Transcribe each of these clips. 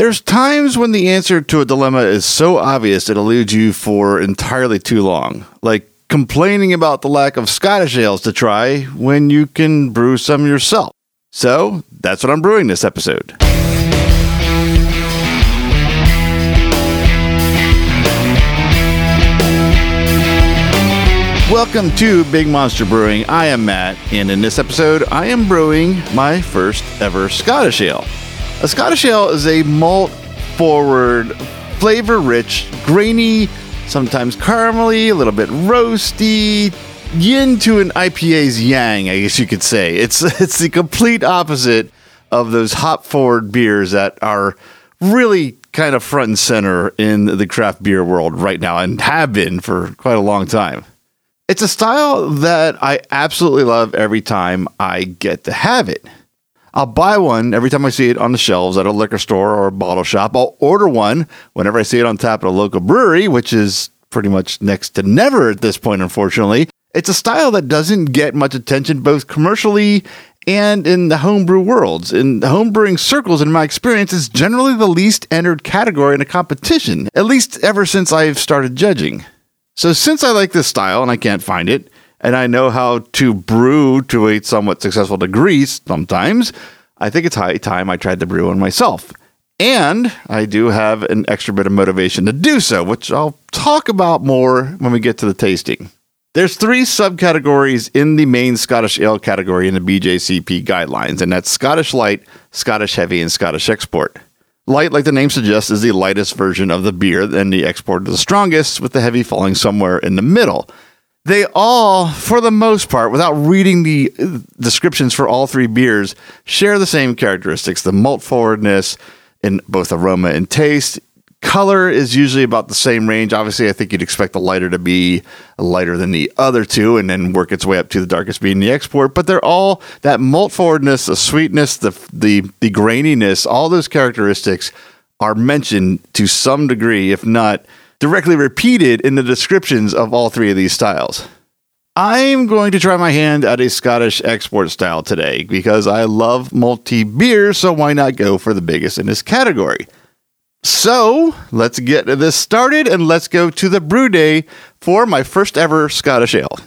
There's times when the answer to a dilemma is so obvious it eludes you for entirely too long, like complaining about the lack of Scottish ales to try when you can brew some yourself. So that's what I'm brewing this episode. Welcome to Big Monster Brewing. I am Matt, and in this episode, I am brewing my first ever Scottish Ale. A Scottish Ale is a malt forward, flavor rich, grainy, sometimes caramely, a little bit roasty, yin to an IPA's yang, I guess you could say. It's it's the complete opposite of those hop forward beers that are really kind of front and center in the craft beer world right now and have been for quite a long time. It's a style that I absolutely love every time I get to have it. I'll buy one every time I see it on the shelves at a liquor store or a bottle shop. I'll order one whenever I see it on tap at a local brewery, which is pretty much next to never at this point, unfortunately. It's a style that doesn't get much attention both commercially and in the homebrew worlds. In the homebrewing circles, in my experience, it's generally the least entered category in a competition, at least ever since I've started judging. So since I like this style and I can't find it, and I know how to brew to a somewhat successful degree sometimes, I think it's high time I tried to brew one myself. And I do have an extra bit of motivation to do so, which I'll talk about more when we get to the tasting. There's three subcategories in the main Scottish ale category in the BJCP guidelines, and that's Scottish Light, Scottish Heavy, and Scottish Export. Light, like the name suggests, is the lightest version of the beer, and the export is the strongest, with the heavy falling somewhere in the middle. They all, for the most part, without reading the uh, descriptions for all three beers, share the same characteristics the malt forwardness in both aroma and taste. Color is usually about the same range. Obviously, I think you'd expect the lighter to be lighter than the other two and then work its way up to the darkest being the export. But they're all that malt forwardness, the sweetness, the, the, the graininess, all those characteristics are mentioned to some degree, if not directly repeated in the descriptions of all three of these styles. I'm going to try my hand at a Scottish export style today because I love malty beer, so why not go for the biggest in this category? So let's get this started and let's go to the brew day for my first ever Scottish Ale.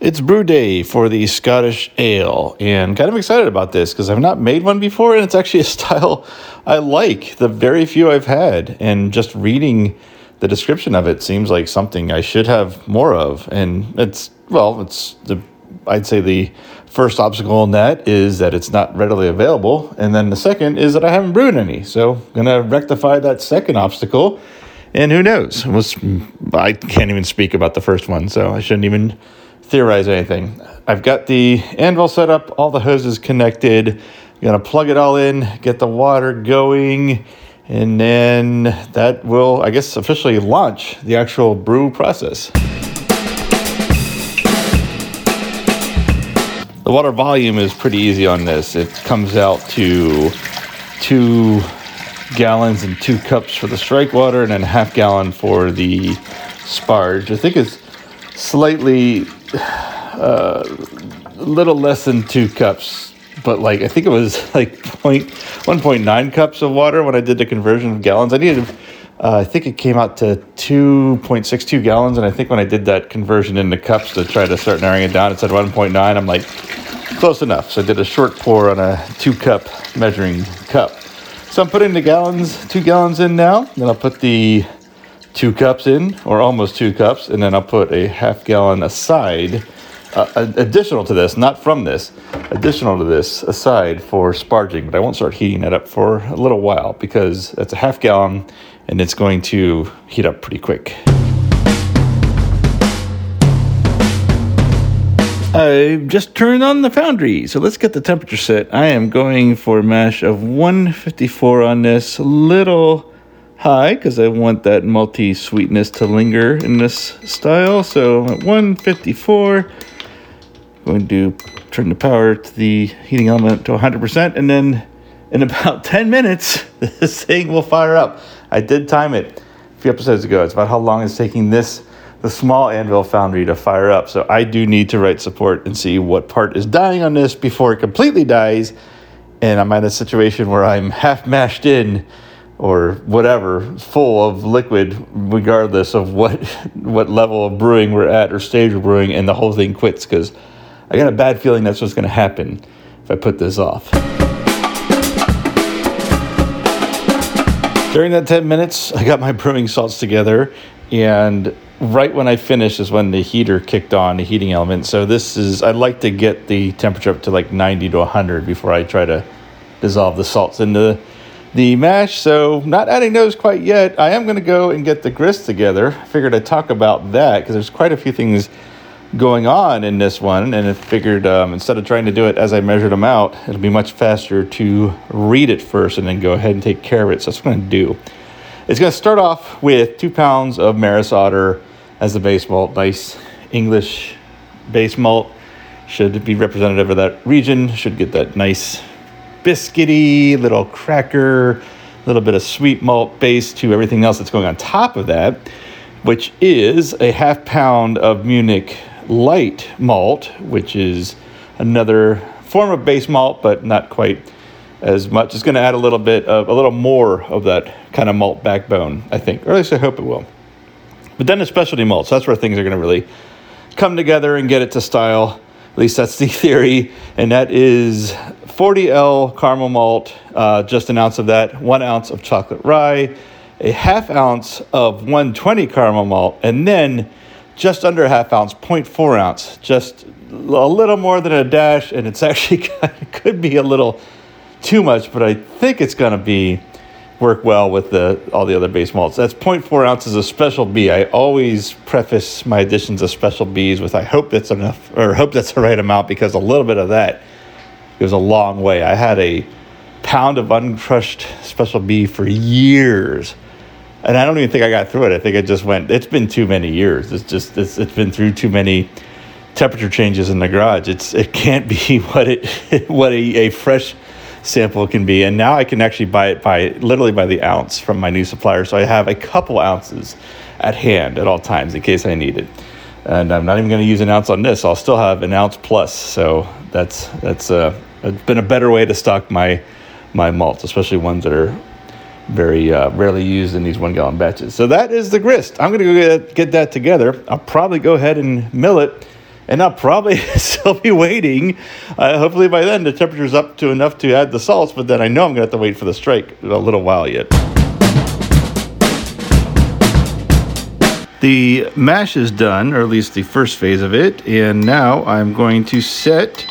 It's brew day for the Scottish Ale, and kind of excited about this because I've not made one before, and it's actually a style I like. The very few I've had, and just reading the description of it seems like something I should have more of. And it's well, it's the I'd say the first obstacle in that is that it's not readily available, and then the second is that I haven't brewed any. So I'm gonna rectify that second obstacle, and who knows? I can't even speak about the first one, so I shouldn't even theorize anything. I've got the anvil set up, all the hoses connected. I'm gonna plug it all in, get the water going, and then that will, I guess, officially launch the actual brew process. The water volume is pretty easy on this. It comes out to two gallons and two cups for the strike water, and then a half gallon for the sparge. I think it's slightly uh, a little less than two cups, but like I think it was like point one point nine cups of water when I did the conversion of gallons. I needed. Uh, I think it came out to 2.62 gallons, and I think when I did that conversion into cups to try to start narrowing it down, it said 1.9. I'm like, close enough. So I did a short pour on a two cup measuring cup. So I'm putting the gallons, two gallons in now. Then I'll put the two cups in, or almost two cups, and then I'll put a half gallon aside uh, additional to this, not from this, additional to this aside for sparging, but I won't start heating that up for a little while because that's a half gallon and it's going to heat up pretty quick. I just turned on the foundry, so let's get the temperature set. I am going for a mash of 154 on this, little high because I want that malty sweetness to linger in this style. So at 154 I'm going to turn the power to the heating element to 100%, and then in about 10 minutes, this thing will fire up. I did time it a few episodes ago. It's about how long it's taking this, the small anvil foundry, to fire up. So I do need to write support and see what part is dying on this before it completely dies. and I'm in a situation where I'm half mashed in or whatever, full of liquid, regardless of what what level of brewing we're at or stage we're brewing, and the whole thing quits because I got a bad feeling that's what's going to happen if I put this off. During that 10 minutes, I got my brewing salts together, and right when I finished is when the heater kicked on, the heating element. So this is, I like to get the temperature up to like 90 to 100 before I try to dissolve the salts into the mash. So not adding those quite yet. I am going to go and get the grist together. I figured I'd talk about that because there's quite a few things going on in this one, and I figured um, instead of trying to do it as I measured them out, it'll be much faster to read it first and then go ahead and take care of it. So that's what I'm going to do. It's going to start off with two pounds of Maris Otter as the base malt. Nice English base malt should be representative of that region. Should get that nice biscuity little cracker, a little bit of sweet malt base to everything else that's going on top of that, which is a half pound of Munich light malt, which is another form of base malt, but not quite as much. It's going to add a little bit of a little more of that kind of malt backbone, I think, or at least I hope it will. But then the specialty malts, that's where things are going to really come together and get it to style. At least that's the theory, and that is 40L caramel malt, uh, just an ounce of that, one ounce of chocolate rye, a half ounce of 120 caramel malt, and then just under a half ounce, 0.4 ounce, just a little more than a dash, and it's actually could be a little too much, but I think it's going to be work well with the all the other base malts. That's 0.4 ounces of special B. I always preface my additions of special Bs with I hope that's enough or hope that's the right amount because a little bit of that goes a long way. I had a pound of uncrushed special B for years and I don't even think I got through it. I think it just went. It's been too many years. It's just it's, it's been through too many temperature changes in the garage. It's it can't be what it what a, a fresh sample can be. And now I can actually buy it by literally by the ounce from my new supplier. So I have a couple ounces at hand at all times in case I need it. And I'm not even going to use an ounce on this. I'll still have an ounce plus. So that's that's uh, it's been a better way to stock my my malts, especially ones that are very uh, rarely used in these one gallon batches. So that is the grist. I'm going to go get, get that together. I'll probably go ahead and mill it, and I'll probably still be waiting. Uh, hopefully by then the temperature's up to enough to add the salts, but then I know I'm going to have to wait for the strike a little while yet. The mash is done, or at least the first phase of it, and now I'm going to set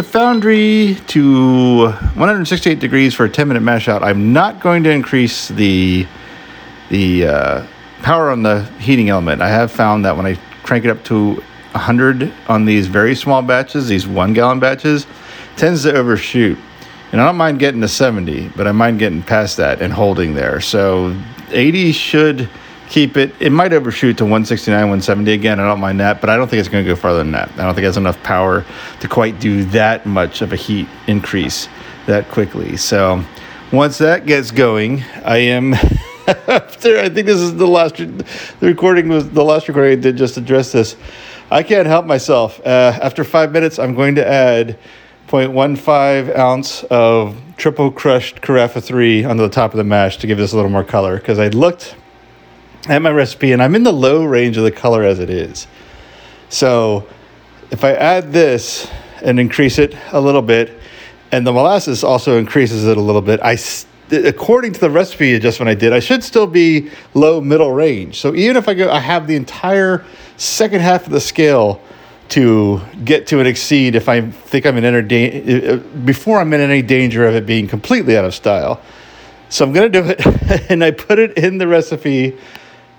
the foundry to 168 degrees for a 10 minute mash out. I'm not going to increase the the uh, power on the heating element. I have found that when I crank it up to 100 on these very small batches, these one gallon batches, tends to overshoot. And I don't mind getting to 70, but I mind getting past that and holding there. So 80 should keep it. It might overshoot to 169, 170 again. I don't mind that, but I don't think it's going to go farther than that. I don't think it has enough power to quite do that much of a heat increase that quickly. So once that gets going, I am. after I think this is the last the recording was the last recording I did just address this. I can't help myself. Uh, after five minutes, I'm going to add 0.15 ounce of triple crushed Carafa 3 onto the top of the mash to give this a little more color because I looked at my recipe and I'm in the low range of the color as it is. So if I add this and increase it a little bit, and the molasses also increases it a little bit, I according to the recipe adjustment I did, I should still be low middle range. So even if I go, I have the entire second half of the scale to get to and exceed if I think I'm in any da- uh, before I'm in any danger of it being completely out of style. So I'm to do it, and I put it in the recipe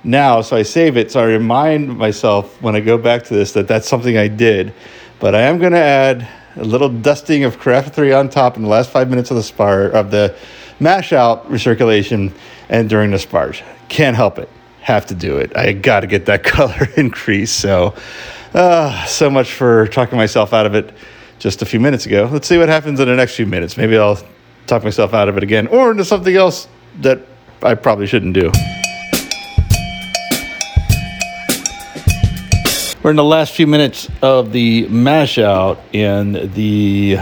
now, so I save it. So I remind myself when I go back to this that that's something I did. But I am going to add a little dusting of Carafa 3 on top in the last five minutes of the spar of the mash out recirculation and during the sparge. Can't help it. Have to do it. I got to get that color increase. So, uh, so much for talking myself out of it just a few minutes ago. Let's see what happens in the next few minutes. Maybe I'll talk myself out of it again or into something else that I probably shouldn't do. We're in the last few minutes of the mash out, and the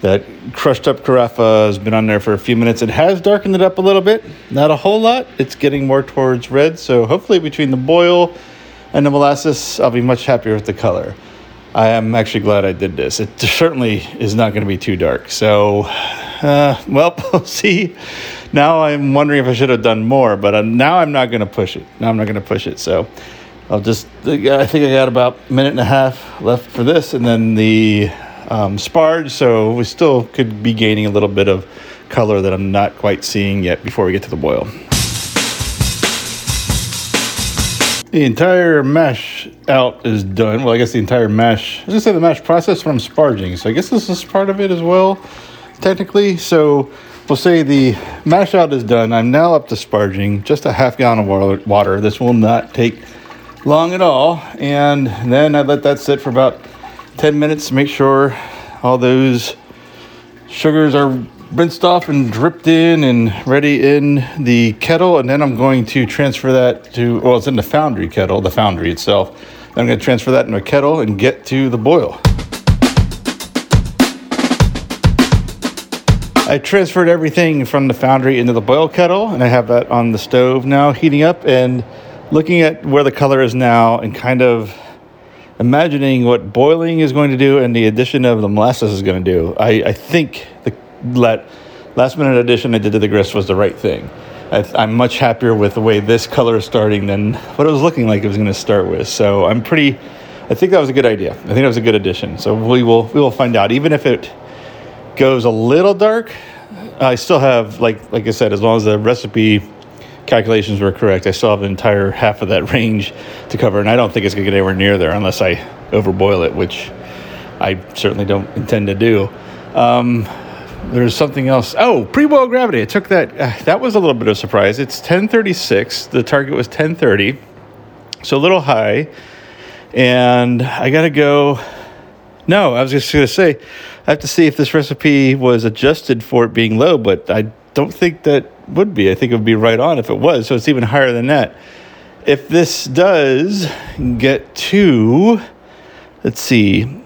That crushed up carafa has been on there for a few minutes. It has darkened it up a little bit, not a whole lot. It's getting more towards red. So hopefully between the boil and the molasses, I'll be much happier with the color. I am actually glad I did this. It certainly is not going to be too dark. So, uh, well, see. Now I'm wondering if I should have done more, but uh, now I'm not going to push it. Now I'm not going to push it. So I'll just, I think I got about a minute and a half left for this, and then the um, sparge. So we still could be gaining a little bit of color that I'm not quite seeing yet before we get to the boil. The entire mash out is done. Well, I guess the entire mash, I was gonna say the mash process from sparging. So I guess this is part of it as well, technically. So we'll say the mash out is done. I'm now up to sparging, just a half gallon of water. This will not take long at all. And then I let that sit for about 10 minutes to make sure all those sugars are rinsed off and dripped in and ready in the kettle. And then I'm going to transfer that to, well, it's in the foundry kettle, the foundry itself. I'm going to transfer that into a kettle and get to the boil. I transferred everything from the foundry into the boil kettle, and I have that on the stove now heating up and looking at where the color is now and kind of imagining what boiling is going to do and the addition of the molasses is going to do. I, I think the let last minute addition I did to the grist was the right thing. I, am much happier with the way this color is starting than what it was looking like it was going to start with. So I'm pretty. I think that was a good idea. I think that was a good addition. So we will we will find out. Even if it goes a little dark, I still have like like I said, as long as the recipe calculations were correct, I still have the entire half of that range to cover, and I don't think it's going to get anywhere near there unless I overboil it, which I certainly don't intend to do. Um, there's something else. Oh, pre-boil gravity. I took that. Uh, that was a little bit of a surprise. It's 1036. The target was 1030, so a little high. And I got to go. No, I was just going to say, I have to see if this recipe was adjusted for it being low, but I don't think that would be. I think it would be right on if it was. So it's even higher than that. If this does get to, let's see,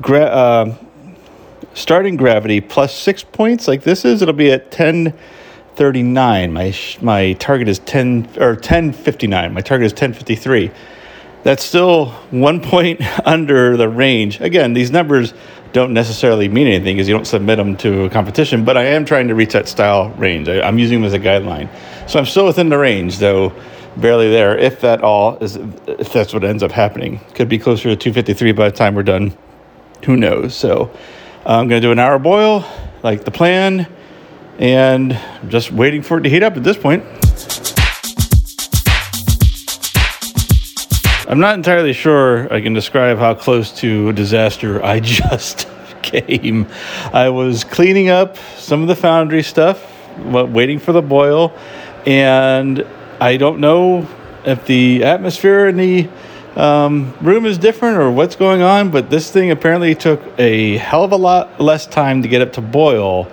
gra- uh, starting gravity plus six points like this is, it'll be at 1039. My, my target is 10 or 1059. My target is 1053. That's still one point under the range. Again, these numbers don't necessarily mean anything because you don't submit them to a competition, but I am trying to reach that style range. I, am using them as a guideline. So I'm still within the range, though barely there, if that all is, if that's what ends up happening. Could be closer to 253 by the time we're done. Who knows? So I'm going to do an hour boil, like the plan, and I'm just waiting for it to heat up at this point. I'm not entirely sure I can describe how close to a disaster I just came. I was cleaning up some of the foundry stuff, waiting for the boil, and I don't know if the atmosphere in the um, room is different or what's going on, but this thing apparently took a hell of a lot less time to get up to boil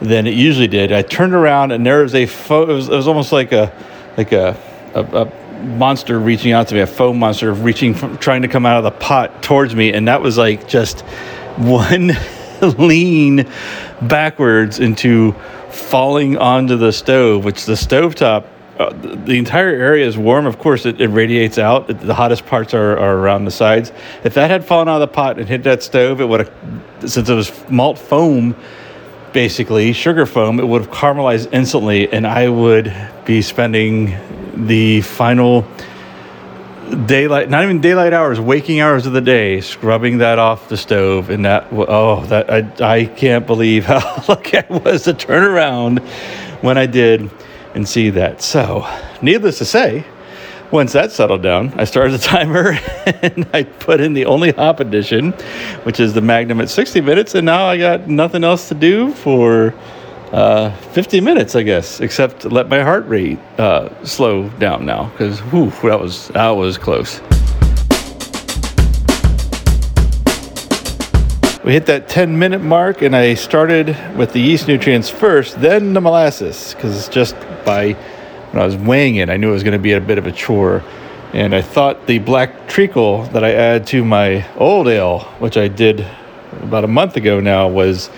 than it usually did. I turned around and there was a fo- it, was, it was almost like a like a, a, a monster reaching out to me, a foam monster reaching from trying to come out of the pot towards me, and that was like just one lean backwards into falling onto the stove, which the stovetop uh, the entire area is warm. Of course, it, it radiates out. It, the hottest parts are, are around the sides. If that had fallen out of the pot and hit that stove, it would have, since it was malt foam, basically sugar foam, it would have caramelized instantly, and I would be spending the final daylight, not even daylight hours, waking hours of the day, scrubbing that off the stove, and that oh, that I I can't believe how lucky I was to turn around when I did and see that. So, needless to say, once that settled down, I started the timer and I put in the only hop edition, which is the Magnum at 60 minutes, and now I got nothing else to do for uh, 50 minutes, I guess, except let my heart rate uh, slow down now because that was that was close. We hit that 10 minute mark, and I started with the yeast nutrients first, then the molasses, because just by when I was weighing it, I knew it was going to be a bit of a chore. And I thought the black treacle that I add to my old ale, which I did about a month ago now was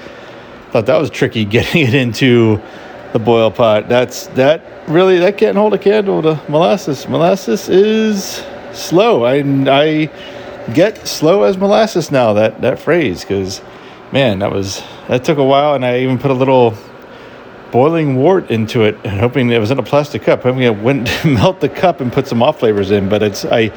thought that was tricky getting it into the boil pot. That's that really that can't hold a candle to molasses. Molasses is slow. I I get slow as molasses now. That that phrase because man, that was that took a while, and I even put a little boiling wort into it, and hoping it was in a plastic cup. Hoping it wouldn't melt the cup and put some off flavors in. But it's I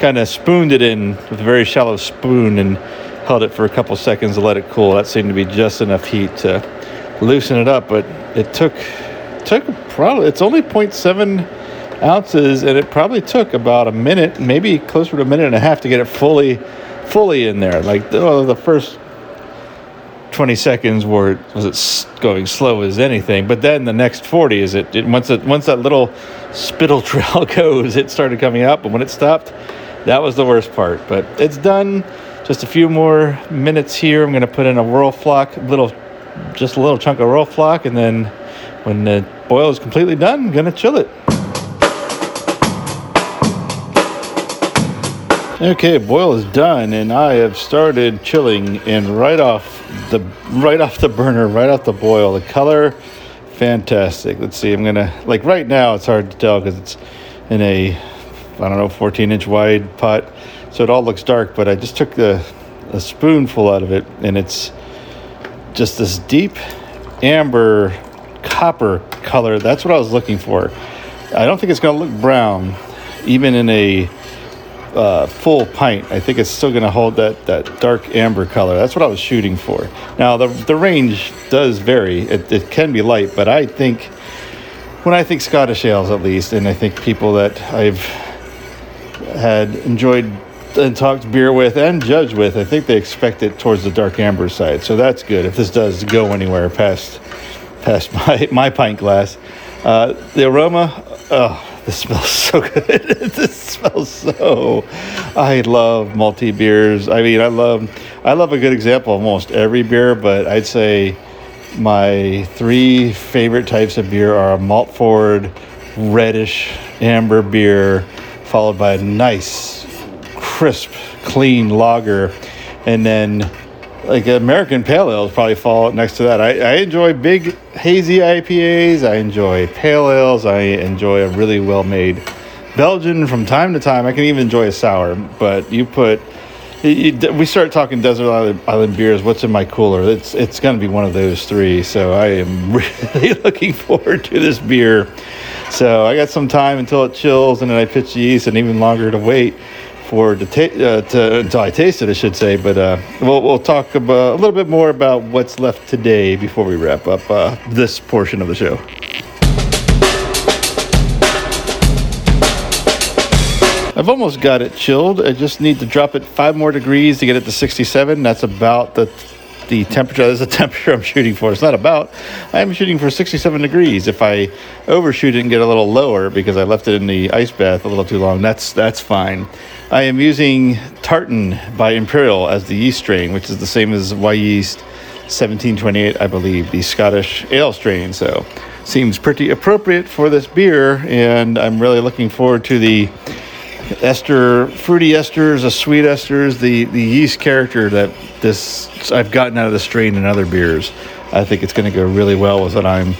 kind of spooned it in with a very shallow spoon and held it for a couple seconds to let it cool. That seemed to be just enough heat to loosen it up. But it took took probably it's only 0.7 ounces, and it probably took about a minute, maybe closer to a minute and a half to get it fully fully in there. Like the first 20 seconds were was it going slow as anything but then the next 40 is it, it once it once that little spittle trail goes it started coming up but when it stopped that was the worst part but it's done just a few more minutes here i'm going to put in a Whirlfloc little just a little chunk of Whirlfloc and then when the boil is completely done i'm going to chill it Okay, boil is done, and I have started chilling. And right off the right off the burner, right off the boil, the color, fantastic. Let's see. I'm gonna like right now. It's hard to tell because it's in a I don't know 14 inch wide pot, so it all looks dark. But I just took the a spoonful out of it, and it's just this deep amber copper color. That's what I was looking for. I don't think it's gonna look brown, even in a uh, full pint, I think it's still going to hold that, that dark amber color. That's what I was shooting for. Now, the, the range does vary. It, it can be light, but I think, when I think Scottish ales at least, and I think people that I've had enjoyed and talked beer with and judged with, I think they expect it towards the dark amber side. So that's good if this does go anywhere past past my, my pint glass. Uh, the aroma, oh, this smells so good. this smells so. I love malty beers. I mean, I love I love a good example of almost every beer, but I'd say my three favorite types of beer are a malt forward, reddish amber beer, followed by a nice, crisp, clean lager, and then like American Pale Ales probably fall next to that. I, I enjoy big hazy IPAs. I enjoy pale ales. I enjoy a really well made Belgian from time to time. I can even enjoy a sour. But you put we start talking desert island, island, beers. What's in my cooler? It's it's going to be one of those three. So I am really looking forward to this beer. So I got some time until it chills, and then I pitch the yeast, and even longer to wait for to, ta- uh, to until I taste it, I should say. But uh, we'll we'll talk about, a little bit more about what's left today before we wrap up uh, this portion of the show. I've almost got it chilled. I just need to drop it five more degrees to get it to 67. That's about the the temperature. That's the temperature I'm shooting for. It's not about. I'm shooting for 67 degrees. If I overshoot it and get a little lower because I left it in the ice bath a little too long, that's that's fine. I am using Tartan by Imperial as the yeast strain, which is the same as Wyeast 1728, I believe, the Scottish ale strain. So, seems pretty appropriate for this beer, and I'm really looking forward to the ester, fruity esters, the sweet esters, the the yeast character that this I've gotten out of the strain in other beers. I think it's going to go really well with what I'm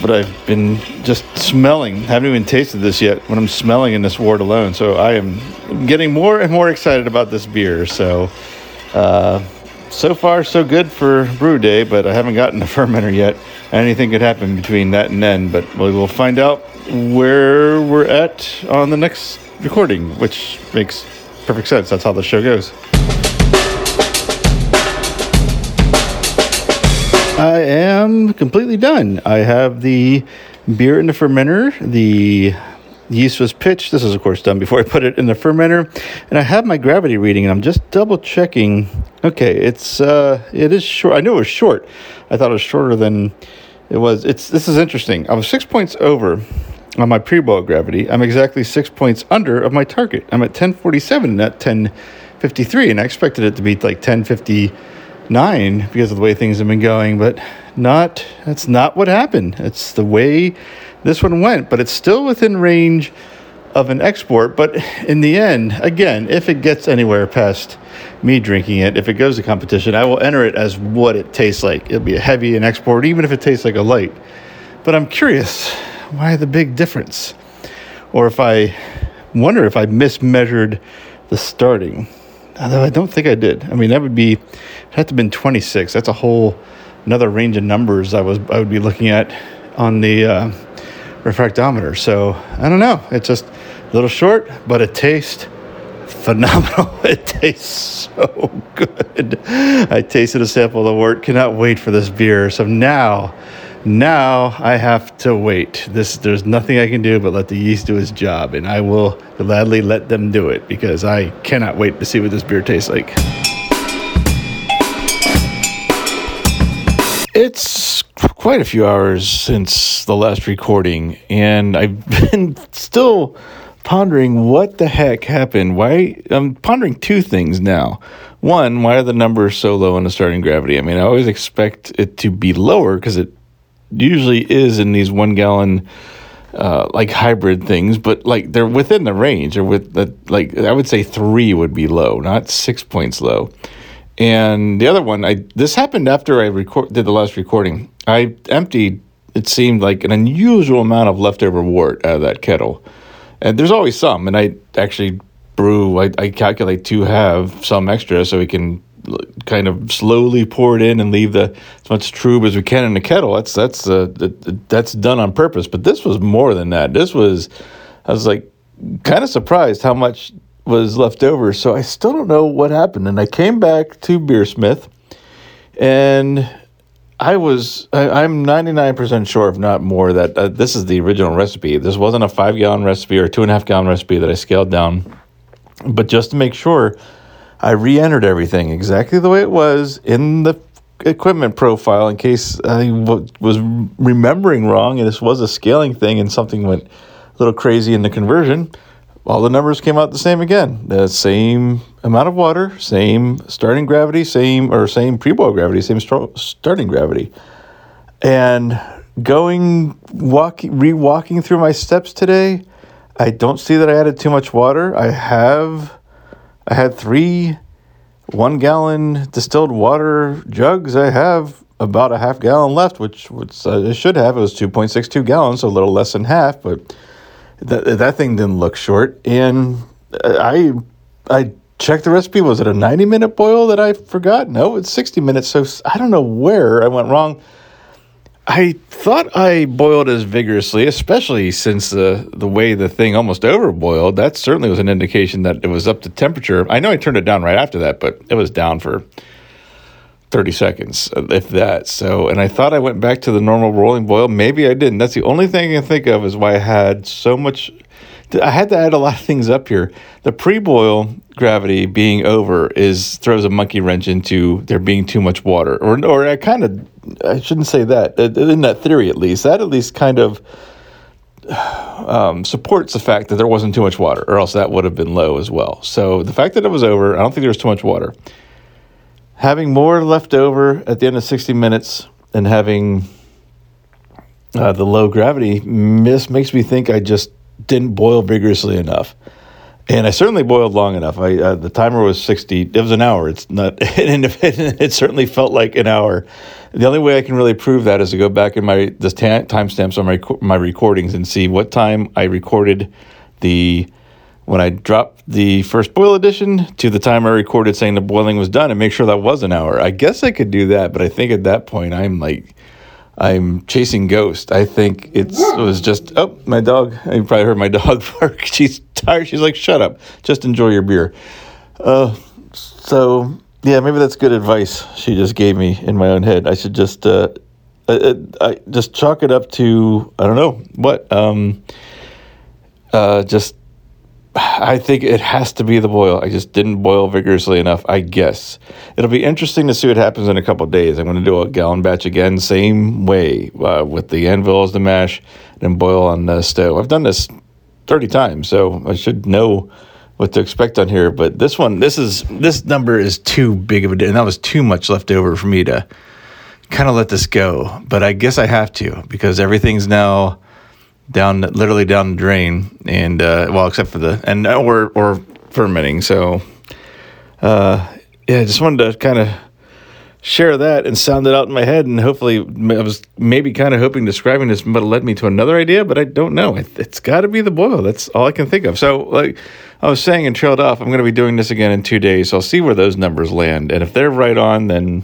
but I've been just smelling. Haven't even tasted this yet. When I'm smelling in this wort alone, so I am getting more and more excited about this beer. So, uh, so far so good for brew day, but I haven't gotten the fermenter yet. Anything could happen between that and then, but we will find out where we're at on the next recording, which makes perfect sense. That's how the show goes. I am completely done. I have the beer in the fermenter. The yeast was pitched. This is, of course, done before I put it in the fermenter. And I have my gravity reading, and I'm just double checking. Okay, it's uh, it is short. I knew it was short. I thought it was shorter than it was. It's this is interesting. I was six points over on my pre-boil gravity. I'm exactly six points under of my target. I'm at 1047, not 1053, and I expected it to be like 1050 nine because of the way things have been going, but not that's not what happened. It's the way this one went, but it's still within range of an export. But in the end, again, if it gets anywhere past me drinking it. If it goes to competition, I will enter it as what it tastes like. It'll be a heavy and export, even if it tastes like a light. But I'm curious why the big difference? Or if I wonder if I mismeasured the starting. Although I don't think I did. I mean, that would be, it had to have been 26. That's a whole another range of numbers I was I would be looking at on the uh, refractometer. So I don't know. It's just a little short, but it tastes phenomenal. It tastes so good. I tasted a sample of the wort. Cannot wait for this beer. So now, now I have to wait. This there's nothing I can do but let the yeast do its job, and I will gladly let them do it because I cannot wait to see what this beer tastes like. It's quite a few hours since the last recording, and I've been still pondering what the heck happened. Why? I'm pondering two things now. One, why are the numbers so low in the starting gravity? I mean, I always expect it to be lower because it usually is in these one gallon. Uh, like hybrid things, but like they're within the range, or with the like I would say three would be low, not six points low. And the other one, I this happened after I record, did the last recording. I emptied, it seemed like an unusual amount of leftover wort out of that kettle. And there's always some, and I actually brew, I, I calculate to have some extra so we can kind of slowly pour it in and leave the as much trub as we can in the kettle. That's that's uh, that's done on purpose. But this was more than that. This was I was like kind of surprised how much was left over. So I still don't know what happened. And I came back to Beersmith and I was, I, am 99% sure, if not more, that uh, this is the original recipe. This wasn't a five gallon recipe or two and a half gallon recipe that I scaled down. But just to make sure, I re entered everything exactly the way it was in the equipment profile in case I w- was remembering wrong and this was a scaling thing and something went a little crazy in the conversion all the numbers came out the same again. The same amount of water, same starting gravity, same or same pre-boil gravity, same starting gravity. And going walking re-walking through my steps today, I don't see that I added too much water. I have I had 3 1 gallon distilled water jugs. I have about a half gallon left, which, which I should have. It was 2.62 gallons, so a little less than half, but that that thing didn't look short, and I I checked the recipe. Was it a ninety minute boil that I forgot? No, it's sixty minutes. So I don't know where I went wrong. I thought I boiled as vigorously, especially since the the way the thing almost overboiled. That certainly was an indication that it was up to temperature. I know I turned it down right after that, but it was down for 30 seconds, uh, if that. So, and I thought I went back to the normal rolling boil. Maybe I didn't. That's the only thing I can think of is why I had so much. I had to add a lot of things up here. The pre-boil gravity being over is throws a monkey wrench into there being too much water, or or I kind of I shouldn't say that in that theory at least. That at least kind of um, supports the fact that there wasn't too much water, or else that would have been low as well. So the fact that it was over, I don't think there was too much water having more left over at the end of 60 minutes and having uh, the low gravity miss makes me think I just didn't boil vigorously enough. And I certainly boiled long enough. I uh, the timer was sixty. It was an hour. It's not, and it, it certainly felt like an hour. The only way I can really prove that is to go back in my the timestamps on my my recordings and see what time I recorded the when I dropped the first boil edition to the time I recorded saying the boiling was done and make sure that was an hour. I guess I could do that, but I think at that point I'm like, I'm chasing ghost. I think it's, it was just, oh, my dog. You probably heard my dog bark. She's tired. She's like, shut up. Just enjoy your beer. Uh, so, yeah, maybe that's good advice she just gave me in my own head. I should just, uh, I, I just chalk it up to, I don't know, what? Um, uh, just I think it has to be the boil. I just didn't boil vigorously enough, I guess. It'll be interesting to see what happens in a couple days. I'm going to do a gallon batch again, same way, uh, with the anvil as the mash, and boil on the stove. I've done this 30 times, so I should know what to expect on here. But this one, this is this number is too big of a, deal. and that was too much left over for me to kind of let this go. But I guess I have to because everything's now down literally down the drain and uh, well except for the and or or fermenting so uh, yeah, I just wanted to kind of share that and sound it out in my head. And hopefully, I was maybe kind of hoping describing this, might have led me to another idea. But I don't know. It's got to be the boil. That's all I can think of. So, like I was saying and trailed off, I'm going to be doing this again in two days. So I'll see where those numbers land. And if they're right on, then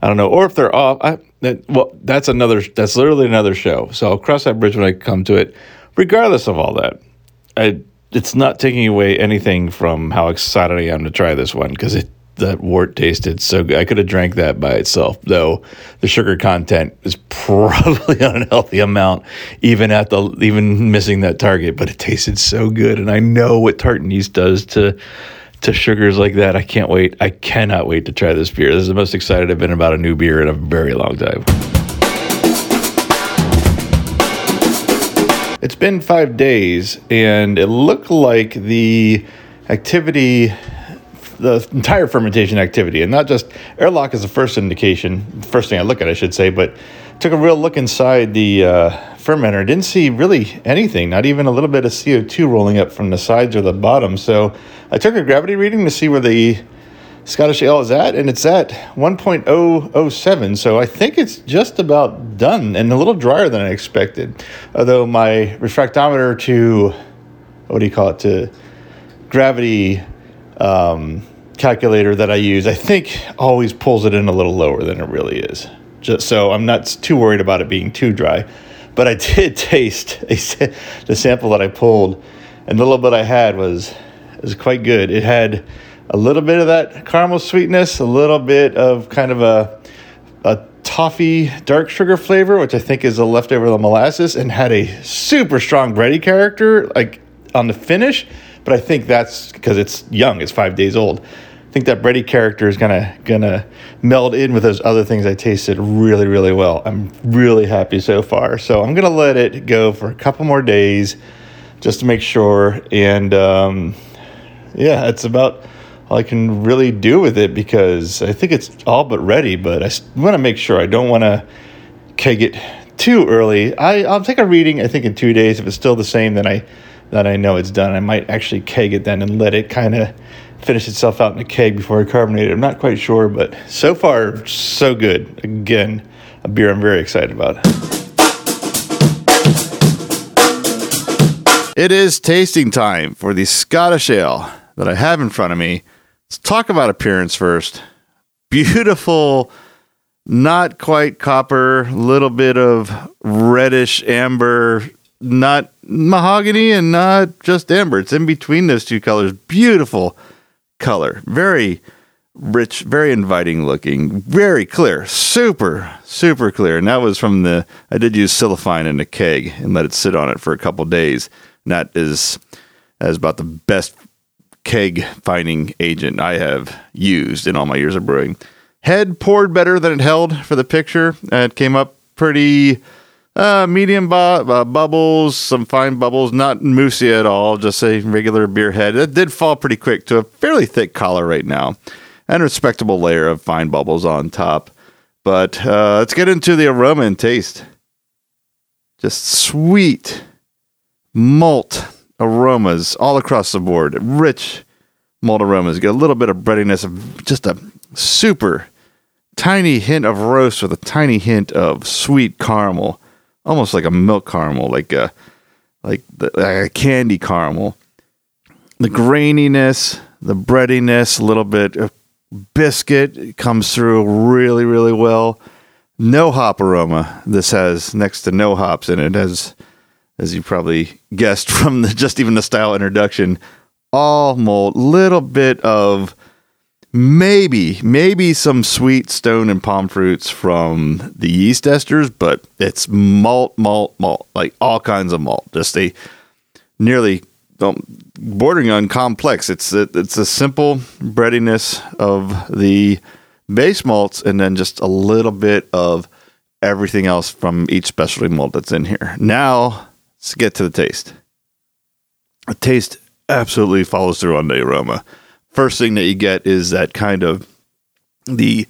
I don't know. Or if they're off, I, that, well, that's another. That's literally another show. So I'll cross that bridge when I come to it. Regardless of all that, I it's not taking away anything from how excited I am to try this one because it that wort tasted so good. I could have drank that by itself, though the sugar content is probably an unhealthy amount, even at the even missing that target. But it tasted so good, and I know what tartan yeast does to to sugars like that. I can't wait. I cannot wait to try this beer. This is the most excited I've been about a new beer in a very long time. It's been five days, and it looked like the activity, the entire fermentation activity, and not just airlock is the first indication, first thing I look at, I should say, but took a real look inside the uh, fermenter. Didn't see really anything, not even a little bit of CO2 rolling up from the sides or the bottom. So I took a gravity reading to see where the Scottish Ale is at, and it's at 1.007. So I think it's just about done and a little drier than I expected. Although my refractometer to, what do you call it, to gravity um, calculator that I use, I think always pulls it in a little lower than it really is. Just so I'm not too worried about it being too dry. But I did taste a, the sample that I pulled, and the little bit I had was was quite good. It had a little bit of that caramel sweetness, a little bit of kind of a a toffee dark sugar flavor, which I think is a leftover of the molasses, and had a super strong bready character like on the finish. But I think that's because it's young; it's five days old. Think that bready character is gonna gonna meld in with those other things I tasted really really well. I'm really happy so far. So I'm gonna let it go for a couple more days just to make sure. And um, yeah, it's about all I can really do with it because I think it's all but ready. But I want to make sure I don't want to keg it too early. I, I'll take a reading. I think in two days. If it's still the same, then I then I know it's done. I might actually keg it then and let it kind of finish itself out in a keg before I carbonate it. I'm not quite sure, but so far so good. Again, a beer I'm very excited about. It is tasting time for the Scottish Ale that I have in front of me. Let's talk about appearance first. Beautiful, not quite copper, little bit of reddish amber, not mahogany and not just amber. It's in between those two colors. Beautiful color. Very rich, very inviting looking, very clear, super, super clear. And that was from the, I did use silifine in a keg and let it sit on it for a couple days. And that is, that is about the best keg fining agent I have used in all my years of brewing. Head poured better than it held for the picture. It came up pretty uh, medium bu- uh, bubbles, some fine bubbles, not moussey at all, just a regular beer head. It did fall pretty quick to a fairly thick collar right now, and a respectable layer of fine bubbles on top. But uh, let's get into the aroma and taste. Just sweet malt aromas all across the board. Rich malt aromas. Get a little bit of breadiness, just a super tiny hint of roast with a tiny hint of sweet caramel, almost like a milk caramel, like a like, the, like a candy caramel. The graininess, the breadiness, a little bit of biscuit comes through really, really well. No hop aroma. This has next to no hops in it, as as you probably guessed from the, just even the style introduction. All malt, little bit of maybe maybe some sweet stone and palm fruits from the yeast esters, but it's malt, malt, malt, like all kinds of malt. Just a nearly um, bordering on complex. It's a, it's a simple breadiness of the base malts, and then just a little bit of everything else from each specialty malt that's in here. Now let's get to the taste. The taste absolutely follows through on the aroma. First thing that you get is that kind of the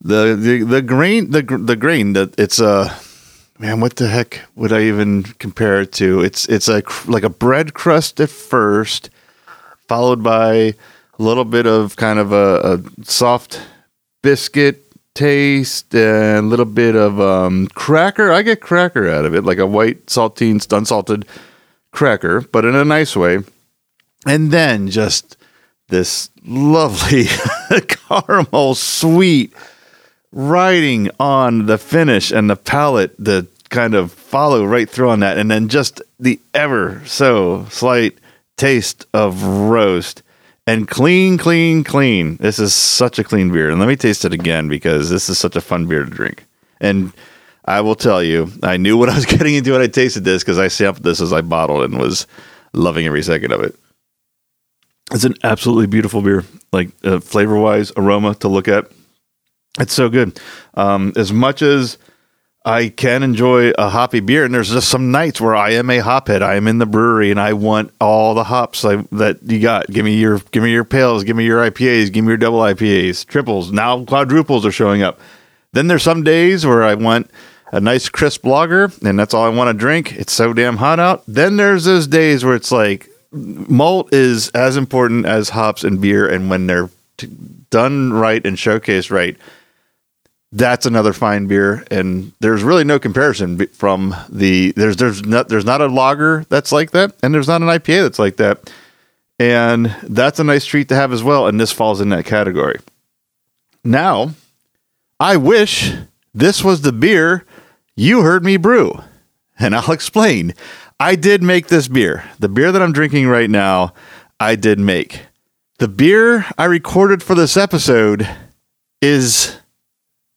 the the, the grain the the grain that it's a man what the heck would I even compare it to? It's it's like like a bread crust at first, followed by a little bit of kind of a, a soft biscuit taste and a little bit of um, cracker. I get cracker out of it, like a white saltine, unsalted cracker, but in a nice way. And then just this lovely caramel sweet writing on the finish and the palate, the kind of follow right through on that. And then just the ever so slight taste of roast and clean, clean, clean. This is such a clean beer. And let me taste it again because this is such a fun beer to drink. And I will tell you, I knew what I was getting into when I tasted this because I sampled this as I bottled and was loving every second of it. It's an absolutely beautiful beer, like uh, flavor wise, aroma to look at. It's so good. Um, as much as I can enjoy a hoppy beer, and there's just some nights where I am a hophead. I am in the brewery, and I want all the hops I, that you got. Give me your, give me your pales, give me your IPAs, give me your double IPAs, triples. Now quadruples are showing up. Then there's some days where I want a nice crisp lager, and that's all I want to drink. It's so damn hot out. Then there's those days where it's like malt is as important as hops and beer, and when they're t- done right and showcased right that's another fine beer. And there's really no comparison from the there's there's not there's not a lager that's like that and there's not an IPA that's like that. And that's a nice treat to have as well and this falls in that category. Now I wish this was the beer you heard me brew and I'll explain I did make this beer the beer that I'm drinking right now I did make the beer I recorded for this episode is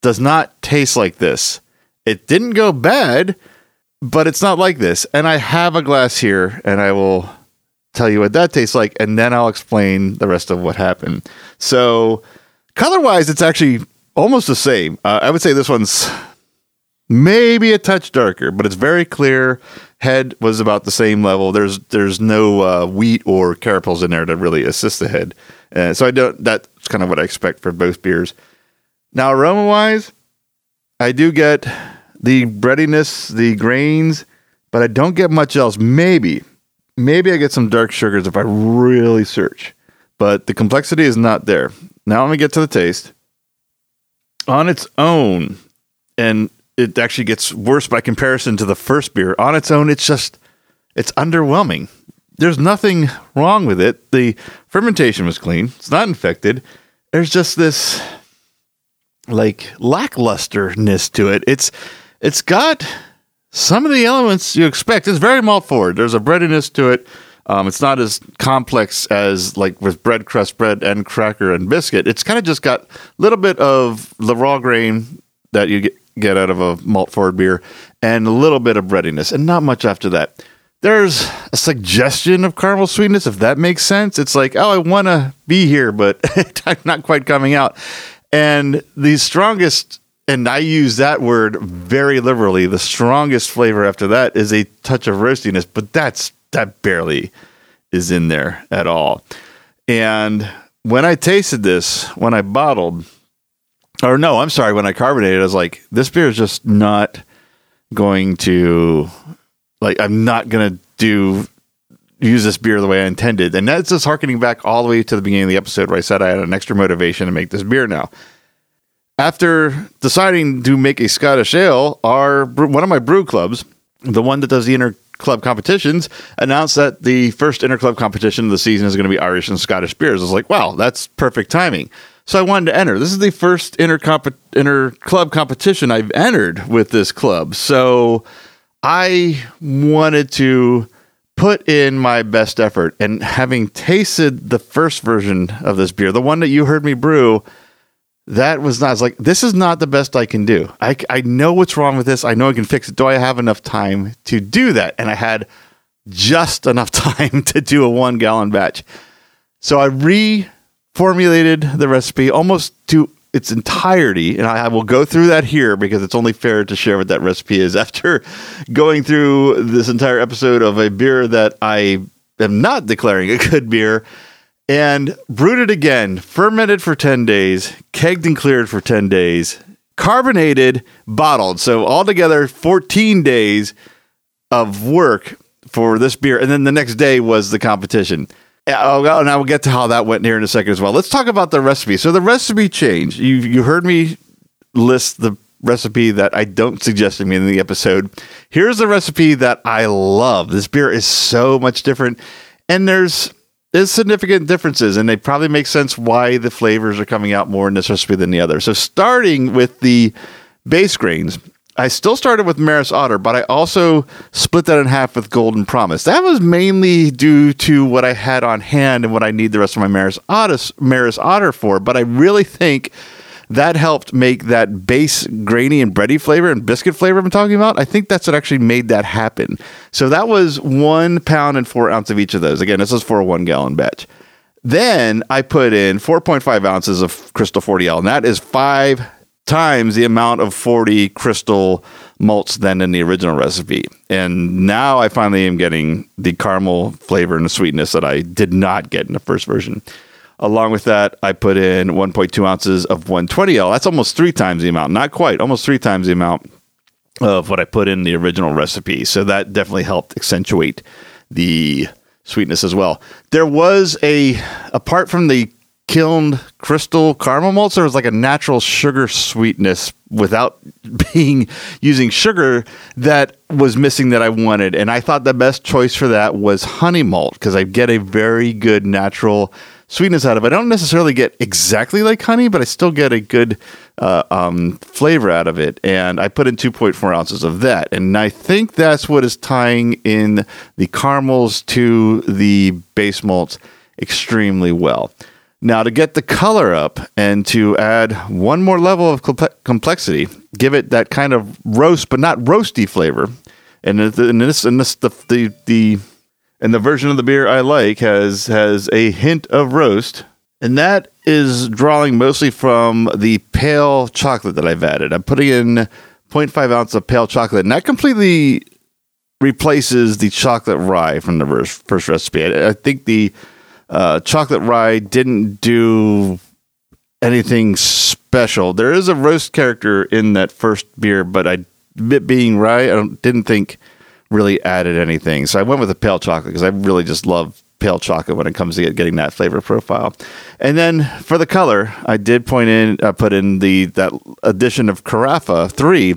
does not taste like this. It didn't go bad, but it's not like this. And I have a glass here, and I will tell you what that tastes like, and then I'll explain the rest of what happened. So, color wise, it's actually almost the same. Uh, I would say this one's maybe a touch darker, but it's very clear. Head was about the same level. There's there's no uh, wheat or carapils in there to really assist the head. Uh, so I don't. That's kind of what I expect for both beers. Now, aroma wise, I do get the breadiness, the grains, but I don't get much else. Maybe, maybe I get some dark sugars if I really search, but the complexity is not there. Now, let me get to the taste. On its own, and it actually gets worse by comparison to the first beer. On its own, it's just, it's underwhelming. There's nothing wrong with it. The fermentation was clean, it's not infected. There's just this like lacklusterness to it. It's it's got some of the elements you expect. It's very malt forward. There's a breadiness to it. Um, it's not as complex as like with bread crust bread and cracker and biscuit. It's kind of just got a little bit of the raw grain that you get, get out of a malt forward beer and a little bit of breadiness and not much after that. There's a suggestion of caramel sweetness, if that makes sense. It's like, oh, I want to be here, but I'm not quite coming out. And the strongest, and I use that word very liberally, the strongest flavor after that is a touch of roastiness, but that's that barely is in there at all. And when I tasted this, when I bottled, or no, I'm sorry, when I carbonated, I was like, this beer is just not going to, like, I'm not going to do use this beer the way I intended. And that's just harkening back all the way to the beginning of the episode where I said I had an extra motivation to make this beer now. After deciding to make a Scottish ale, our one of my brew clubs, the one that does the inter club competitions, announced that the first inter club competition of the season is going to be Irish and Scottish beers. I was like, wow, that's perfect timing. So I wanted to enter. This is the first inter club competition I've entered with this club. So I wanted to put in my best effort. And having tasted the first version of this beer, the one that you heard me brew, that was not. I was like, this is not the best I can do. I, I know what's wrong with this. I know I can fix it. Do I have enough time to do that? And I had just enough time to do a one gallon batch. So I reformulated the recipe almost to its entirety, and I, will go through that here because it's only fair to share what that recipe is after going through this entire episode of a beer that I am not declaring a good beer. And brewed it again, fermented for 10 days, kegged and cleared for 10 days, carbonated, bottled. So, altogether, 14 days of work for this beer. And then the next day was the competition. Oh, and I will get to how that went here in a second as well. Let's talk about the recipe. So the recipe change. You you heard me list the recipe that I don't suggest to me in the episode. Here's the recipe that I love. This beer is so much different, and there's there's significant differences, and they probably make sense why the flavors are coming out more in this recipe than the other. So starting with the base grains, I still started with Maris Otter, but I also split that in half with Golden Promise. That was mainly due to what I had on hand and what I need the rest of my Maris Otter, Maris Otter for. But I really think that helped make that base grainy and bready flavor and biscuit flavor I'm talking about. I think that's what actually made that happen. So that was one pound and four ounce of each of those. Again, this is for a one gallon batch. Then I put in 4.5 ounces of Crystal 40L, and that is five times the amount of 40 crystal malts than in the original recipe. And now I finally am getting the caramel flavor and sweetness that I did not get in the first version. Along with that, I put in 1.2 ounces of 120L. That's almost three times the amount, not quite, almost three times the amount of what I put in the original recipe. So that definitely helped accentuate the sweetness as well. There was a, apart from the kilned crystal caramel malts, there was like a natural sugar sweetness without being using sugar that was missing that I wanted. And I thought the best choice for that was honey malt because I get a very good natural sweetness out of it. I don't necessarily get exactly like honey, but I still get a good uh, um, flavor out of it. And I put in 2.4 ounces of that. And I think that's what is tying in the caramels to the base malts extremely well. Now, to get the color up and to add one more level of complexity, give it that kind of roast, but not roasty flavor. And this, in this, the, the, the, and the version of the beer I like has has a hint of roast, and that is drawing mostly from the pale chocolate that I've added. I'm putting in 0.5 ounce of pale chocolate, and that completely replaces the chocolate rye from the first, first recipe. I, I think the uh, chocolate rye didn't do anything special. There is a roast character in that first beer, but I, it being rye, I didn't think really added anything. So I went with the pale chocolate because I really just love pale chocolate when it comes to getting that flavor profile. And then for the color, I did point in, uh, put in the that addition of Carafa three.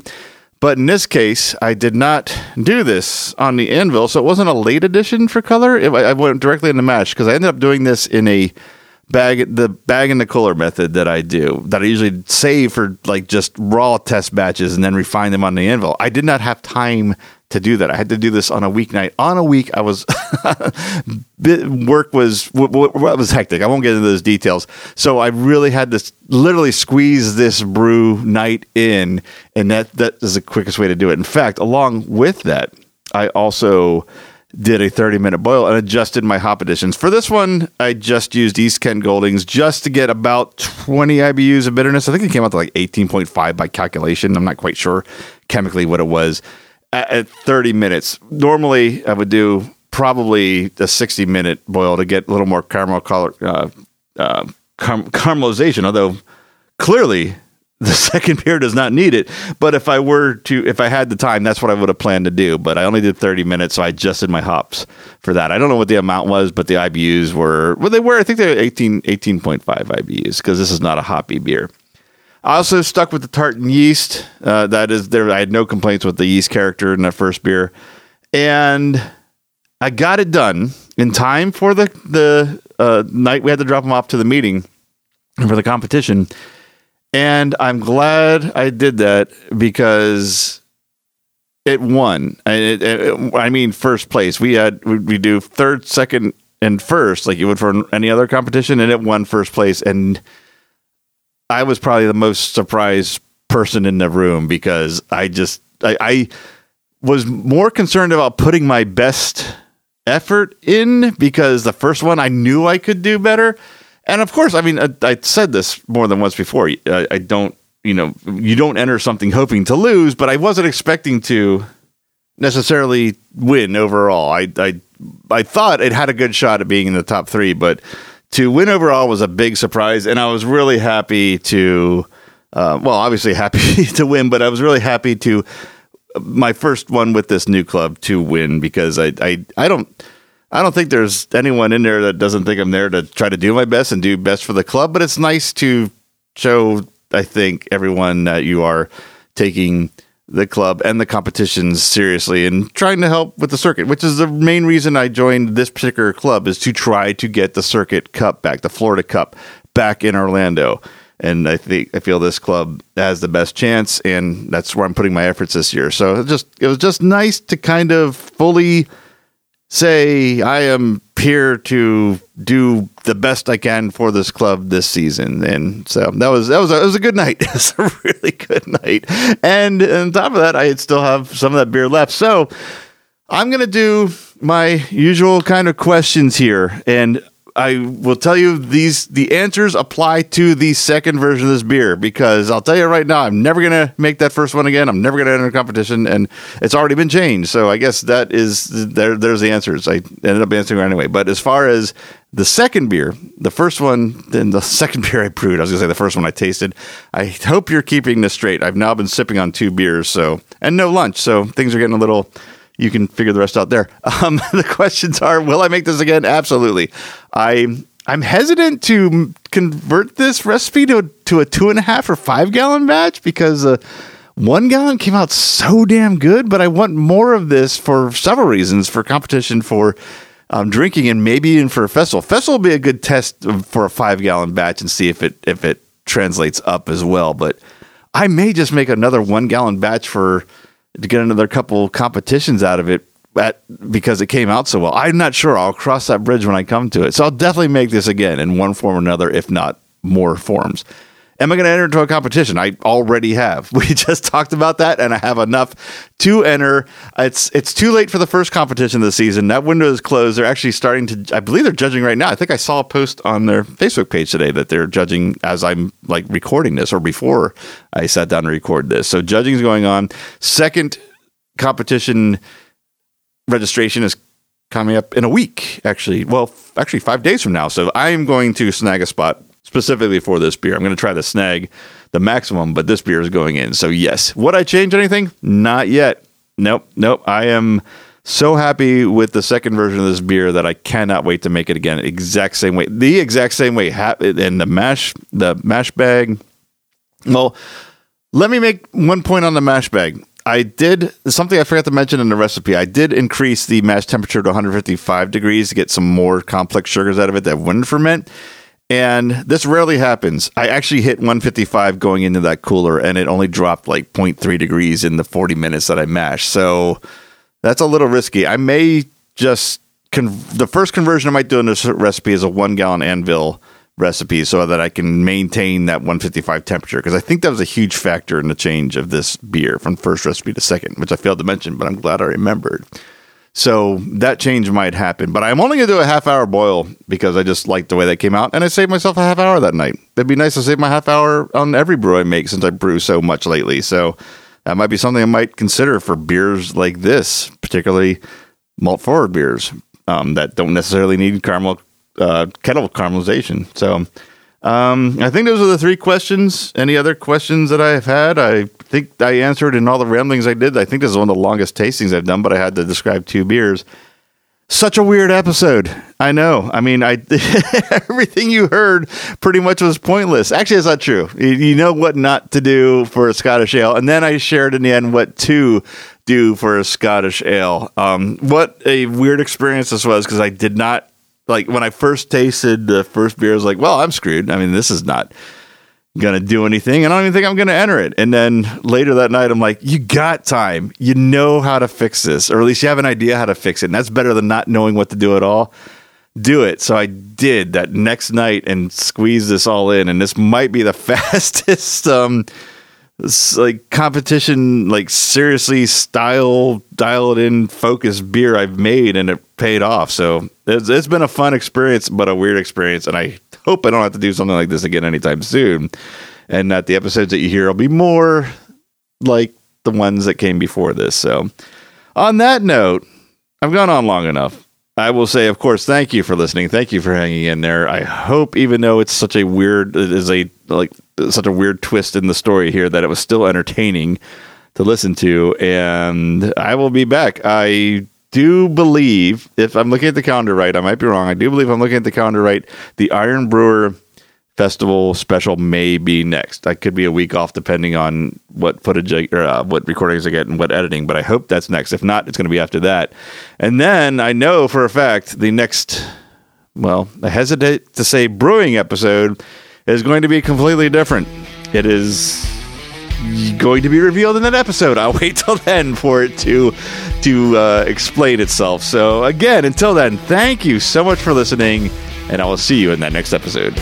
But in this case, I did not do this on the anvil, so it wasn't a late addition for color. It, I went directly in the mash because I ended up doing this in a bag, the bag in the cooler method that I do, that I usually save for like just raw test batches and then refine them on the anvil. I did not have time to do that. I had to do this on a weeknight. On a week, I was work was what was hectic. I won't get into those details. So I really had to literally squeeze this brew night in, and that that is the quickest way to do it. In fact, along with that, I also did a 30 minute boil and adjusted my hop additions. For this one, I just used East Kent Goldings just to get about 20 IBUs of bitterness. I think it came out to like 18.5 by calculation. I'm not quite sure chemically what it was at 30 minutes. Normally, I would do probably a 60 minute boil to get a little more caramel color, uh, uh, car- caramelization. Although clearly the second beer does not need it. But if I were to, if I had the time, that's what I would have planned to do. But I only did 30 minutes, so I adjusted my hops for that. I don't know what the amount was, but the IBUs were, well, they were, I think they were 18, 18.5 IBUs because this is not a hoppy beer. I also stuck with the tartan yeast. Uh, that is there. I had no complaints with the yeast character in that first beer, and I got it done in time for the the uh, night we had to drop them off to the meeting and for the competition. And I'm glad I did that because it won. It, it, I mean, first place. We had we do third, second, and first, like you would for any other competition, and it won first place. And I was probably the most surprised person in the room because I just I, I was more concerned about putting my best effort in because the first one I knew I could do better. And of course, I mean, I, I said this more than once before. I, I, don't, you know, you don't enter something hoping to lose, but I wasn't expecting to necessarily win overall. I, I, I thought it had a good shot at being in the top three, but to win overall was a big surprise, and I was really happy to. Uh, well, obviously happy to win, but I was really happy to my first one with this new club to win because I I, I don't I don't think there's anyone in there that doesn't think I'm there to try to do my best and do best for the club, but it's nice to show, I think, everyone that you are taking the club and the competitions seriously and trying to help with the circuit, which is the main reason I joined this particular club is to try to get the circuit cup back, the Florida Cup back in Orlando. And I think I feel this club has the best chance, and that's where I'm putting my efforts this year. So it just it was just nice to kind of fully say I am here to do the best I can for this club this season. And so that was that was a, it was a good night. it was a really good night. And on top of that, I still have some of that beer left. So I'm gonna do my usual kind of questions here, and I will tell you these the answers apply to the second version of this beer because I'll tell you right now, I'm never gonna make that first one again. I'm never gonna enter a competition, and it's already been changed. So I guess that is there. There's the answers. I ended up answering anyway. But as far as the second beer, the first one, then the second beer I brewed, I was gonna say the first one I tasted. I hope you're keeping this straight. I've now been sipping on two beers, so and no lunch, so things are getting a little you can figure the rest out there. Um, the questions are: Will I make this again? Absolutely. I I'm hesitant to convert this recipe to to a two and a half or five gallon batch because uh, one gallon came out so damn good. But I want more of this for several reasons: for competition, for um, drinking, and maybe even for a festival. Festival will be a good test for a five gallon batch and see if it if it translates up as well. But I may just make another one gallon batch for to get another couple competitions out of it at, because it came out so well. I'm not sure. I'll cross that bridge when I come to it. So I'll definitely make this again in one form or another, if not more forms. Am I going to enter into a competition? I already have. We just talked about that, and I have enough to enter. It's it's too late for the first competition of the season. That window is closed. They're actually starting to. I believe they're judging right now. I think I saw a post on their Facebook page today that they're judging as I'm like recording this or before I sat down to record this. So judging is going on. Second competition registration is coming up in a week. Actually, well, actually five days from now. So I am going to snag a spot specifically for this beer. I'm going to try to snag the maximum, but this beer is going in. So, yes. Would I change anything? Not yet. Nope. Nope. I am so happy with the second version of this beer that I cannot wait to make it again. Exact same way. The exact same way. And the mash, the mash bag. Well, let me make one point on the mash bag. I did something I forgot to mention in the recipe. I did increase the mash temperature to 155 degrees to get some more complex sugars out of it that wouldn't ferment. And this rarely happens. I actually hit 155 going into that cooler, and it only dropped like 0.3 degrees in the 40 minutes that I mashed. So that's a little risky. I may just con- the first conversion I might do in this recipe is a one gallon anvil recipe, so that I can maintain that 155 temperature. Because I think that was a huge factor in the change of this beer from first recipe to second, which I failed to mention, but I'm glad I remembered. So that change might happen, but I'm only going to do a half hour boil because I just like the way that came out, and I saved myself a half hour that night. It'd be nice to save my half hour on every brew I make since I brew so much lately. So that might be something I might consider for beers like this, particularly malt forward beers um, that don't necessarily need caramel uh, kettle caramelization. So um, I think those are the three questions. Any other questions that I have had? I think I answered in all the ramblings I did. I think this is one of the longest tastings I've done, but I had to describe two beers. Such a weird episode. I know. I mean, I everything you heard pretty much was pointless. Actually, it's not true. You, you know what not to do for a Scottish ale, and then I shared in the end what to do for a Scottish ale. Um, what a weird experience this was because I did not like when I first tasted the first beer, I was like, well, I'm screwed. I mean, this is not gonna do anything. I don't even think I'm gonna enter it. And then later that night, I'm like, you got time. You know how to fix this, or at least you have an idea how to fix it. And that's better than not knowing what to do at all. Do it. So I did that next night and squeezed this all in. And this might be the fastest um like competition, like seriously style, dial it in, focus beer I've made, and it paid off. So it's, it's been a fun experience, but a weird experience. And I hope I don't have to do something like this again anytime soon. And that the episodes that you hear will be more like the ones that came before this. So, on that note, I've gone on long enough. I will say, of course, thank you for listening. Thank you for hanging in there. I hope, even though it's such a weird, it is a like such a weird twist in the story here, that it was still entertaining to listen to. And I will be back. I do believe, if I'm looking at the calendar right, I might be wrong. I do believe I'm looking at the calendar right. The Iron Brewer Festival special may be next. I could be a week off depending on what footage I, or uh, what recordings I get and what editing, but I hope that's next. If not, it's going to be after that. And then I know for a fact the next, well, I hesitate to say brewing episode is going to be completely different. It is going to be revealed in that episode. I'll wait till then for it to to uh, explain itself. So again, until then, thank you so much for listening, and I will see you in that next episode.